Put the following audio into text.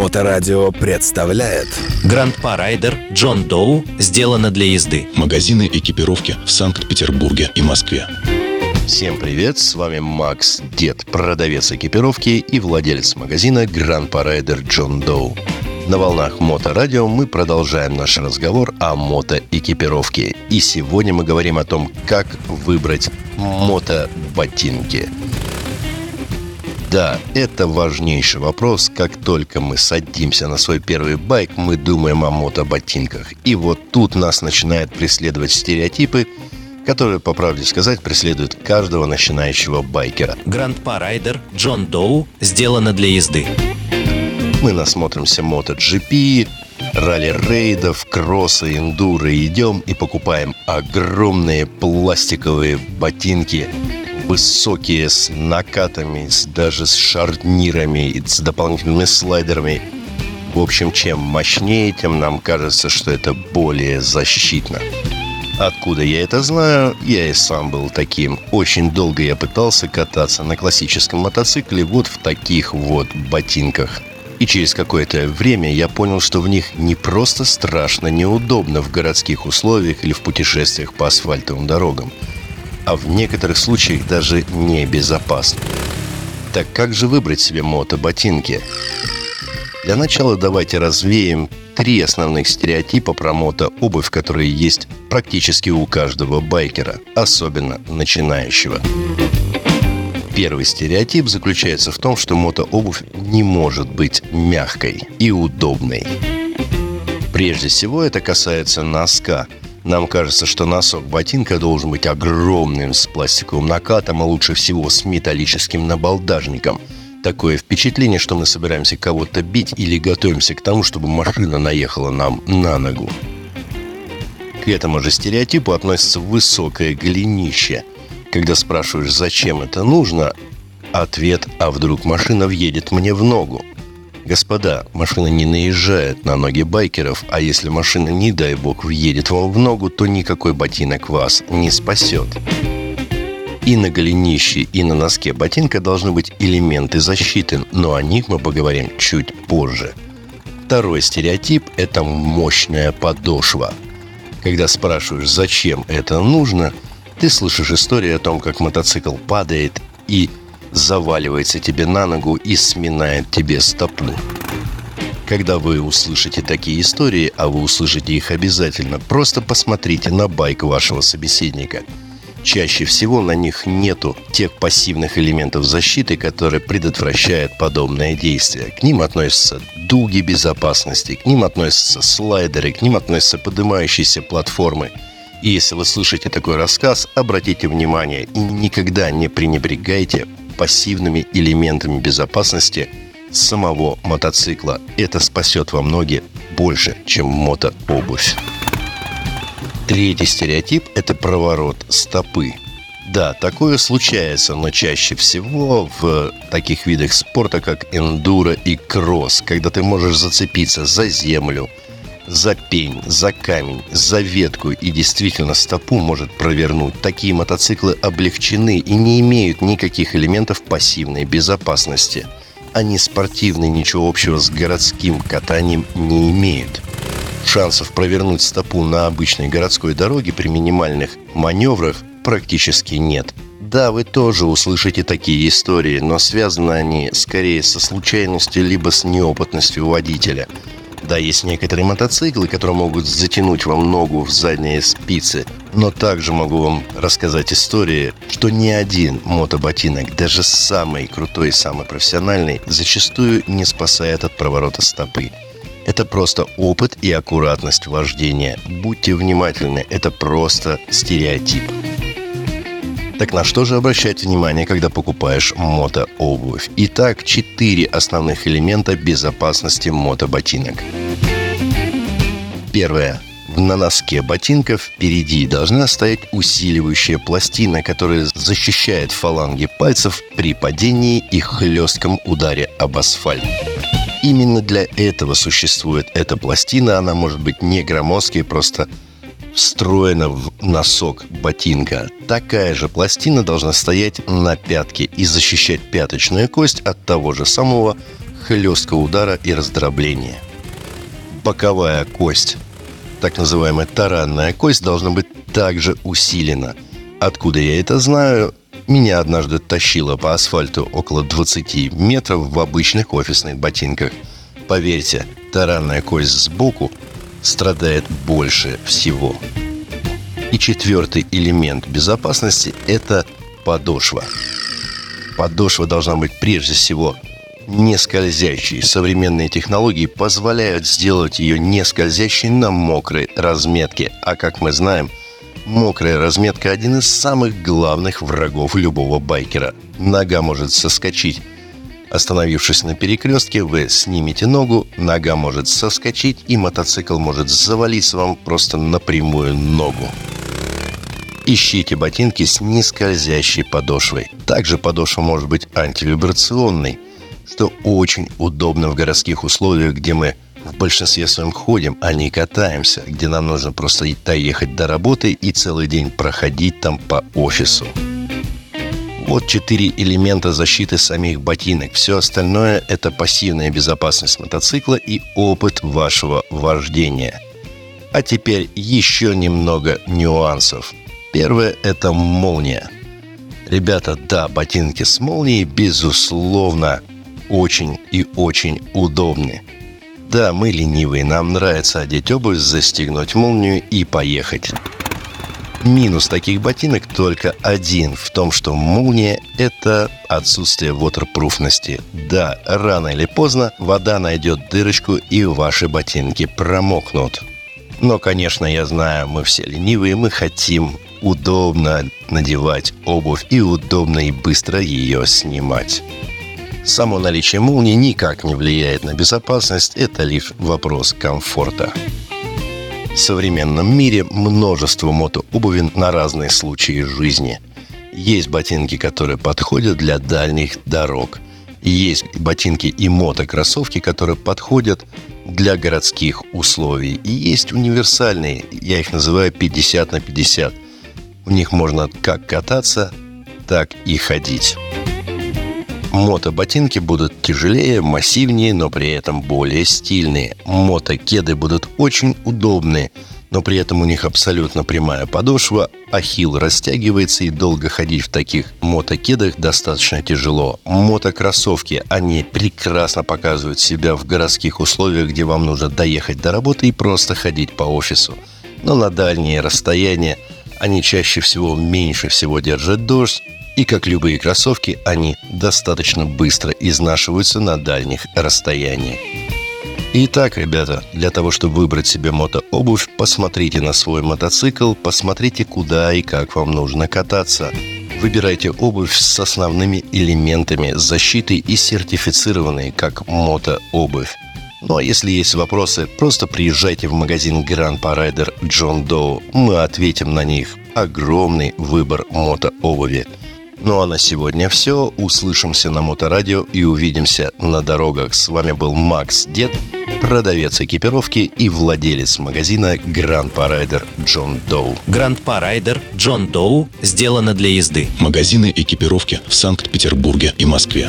Моторадио представляет Grandpa Rider John Doe сделано для езды. Магазины экипировки в Санкт-Петербурге и Москве. Всем привет, с вами Макс Дед, продавец экипировки и владелец магазина Grandpa Rider John Doe. На волнах Моторадио мы продолжаем наш разговор о мотоэкипировке. И сегодня мы говорим о том, как выбрать мотоботинки. Да, это важнейший вопрос. Как только мы садимся на свой первый байк, мы думаем о мотоботинках. И вот тут нас начинают преследовать стереотипы, которые, по правде сказать, преследуют каждого начинающего байкера. Гранд Парайдер Джон Доу сделано для езды. Мы насмотримся MotoGP, ралли-рейдов, кроссы, эндуро, идем и покупаем огромные пластиковые ботинки – высокие, с накатами, с, даже с шарнирами, с дополнительными слайдерами. В общем, чем мощнее, тем нам кажется, что это более защитно. Откуда я это знаю? Я и сам был таким. Очень долго я пытался кататься на классическом мотоцикле вот в таких вот ботинках. И через какое-то время я понял, что в них не просто страшно неудобно в городских условиях или в путешествиях по асфальтовым дорогам – а в некоторых случаях даже небезопасно. Так как же выбрать себе мотоботинки? Для начала давайте развеем три основных стереотипа про мото-обувь, которые есть практически у каждого байкера, особенно начинающего. Первый стереотип заключается в том, что мотообувь не может быть мягкой и удобной. Прежде всего это касается носка – нам кажется, что носок ботинка должен быть огромным, с пластиковым накатом, а лучше всего с металлическим набалдажником. Такое впечатление, что мы собираемся кого-то бить или готовимся к тому, чтобы машина наехала нам на ногу. К этому же стереотипу относится высокое голенище. Когда спрашиваешь, зачем это нужно, ответ «а вдруг машина въедет мне в ногу?» Господа, машина не наезжает на ноги байкеров, а если машина, не дай бог, въедет вам в ногу, то никакой ботинок вас не спасет. И на голенище, и на носке ботинка должны быть элементы защиты, но о них мы поговорим чуть позже. Второй стереотип – это мощная подошва. Когда спрашиваешь, зачем это нужно, ты слышишь историю о том, как мотоцикл падает и заваливается тебе на ногу и сминает тебе стопу. Когда вы услышите такие истории, а вы услышите их обязательно, просто посмотрите на байк вашего собеседника. Чаще всего на них нету тех пассивных элементов защиты, которые предотвращают подобное действие. К ним относятся дуги безопасности, к ним относятся слайдеры, к ним относятся поднимающиеся платформы – и если вы слышите такой рассказ, обратите внимание и никогда не пренебрегайте пассивными элементами безопасности самого мотоцикла. Это спасет вам ноги больше, чем мотообувь. Третий стереотип – это проворот стопы. Да, такое случается, но чаще всего в таких видах спорта, как эндуро и кросс, когда ты можешь зацепиться за землю, за пень, за камень, за ветку и действительно стопу может провернуть. Такие мотоциклы облегчены и не имеют никаких элементов пассивной безопасности. Они спортивные, ничего общего с городским катанием не имеют. Шансов провернуть стопу на обычной городской дороге при минимальных маневрах практически нет. Да, вы тоже услышите такие истории, но связаны они скорее со случайностью либо с неопытностью водителя – да, есть некоторые мотоциклы, которые могут затянуть вам ногу в задние спицы, но также могу вам рассказать истории, что ни один мотоботинок, даже самый крутой и самый профессиональный, зачастую не спасает от проворота стопы. Это просто опыт и аккуратность вождения. Будьте внимательны, это просто стереотип. Так на что же обращать внимание, когда покупаешь мотообувь? Итак, четыре основных элемента безопасности мотоботинок. Первое. На носке ботинков впереди должна стоять усиливающая пластина, которая защищает фаланги пальцев при падении и хлестком ударе об асфальт. Именно для этого существует эта пластина. Она может быть не громоздкой, просто встроена в носок ботинка. Такая же пластина должна стоять на пятке и защищать пяточную кость от того же самого хлесткого удара и раздробления. Боковая кость, так называемая таранная кость, должна быть также усилена. Откуда я это знаю? Меня однажды тащило по асфальту около 20 метров в обычных офисных ботинках. Поверьте, таранная кость сбоку страдает больше всего. И четвертый элемент безопасности – это подошва. Подошва должна быть прежде всего не скользящей. Современные технологии позволяют сделать ее не скользящей на мокрой разметке. А как мы знаем, мокрая разметка – один из самых главных врагов любого байкера. Нога может соскочить Остановившись на перекрестке, вы снимете ногу, нога может соскочить, и мотоцикл может завалиться вам просто напрямую ногу. Ищите ботинки с нескользящей подошвой. Также подошва может быть антивибрационной, что очень удобно в городских условиях, где мы в большинстве своем ходим, а не катаемся, где нам нужно просто доехать до работы и целый день проходить там по офису. Вот четыре элемента защиты самих ботинок. Все остальное – это пассивная безопасность мотоцикла и опыт вашего вождения. А теперь еще немного нюансов. Первое – это молния. Ребята, да, ботинки с молнией, безусловно, очень и очень удобны. Да, мы ленивые, нам нравится одеть обувь, застегнуть молнию и поехать. Минус таких ботинок только один в том, что молния – это отсутствие waterproofности. Да, рано или поздно вода найдет дырочку и ваши ботинки промокнут. Но, конечно, я знаю, мы все ленивые, мы хотим удобно надевать обувь и удобно и быстро ее снимать. Само наличие молнии никак не влияет на безопасность, это лишь вопрос комфорта. Современном мире множество мотообуви на разные случаи жизни. Есть ботинки, которые подходят для дальних дорог. Есть ботинки и мотокроссовки, которые подходят для городских условий. И есть универсальные, я их называю 50 на 50. В них можно как кататься, так и ходить. Мотоботинки будут тяжелее, массивнее, но при этом более стильные. Мотокеды будут очень удобные, но при этом у них абсолютно прямая подошва, ахилл растягивается и долго ходить в таких мотокедах достаточно тяжело. Мотокроссовки, они прекрасно показывают себя в городских условиях, где вам нужно доехать до работы и просто ходить по офису. Но на дальние расстояния они чаще всего меньше всего держат дождь, и как любые кроссовки, они достаточно быстро изнашиваются на дальних расстояниях. Итак, ребята, для того, чтобы выбрать себе мотообувь, посмотрите на свой мотоцикл, посмотрите, куда и как вам нужно кататься. Выбирайте обувь с основными элементами защиты и сертифицированные как мотообувь. Ну а если есть вопросы, просто приезжайте в магазин Grand Parader John Doe. Мы ответим на них. Огромный выбор мотообуви. Ну а на сегодня все. Услышимся на Моторадио и увидимся на дорогах. С вами был Макс Дед, продавец экипировки и владелец магазина Grand Parader Джон Доу. Гранд Парайдер Джон Доу сделано для езды. Магазины экипировки в Санкт-Петербурге и Москве.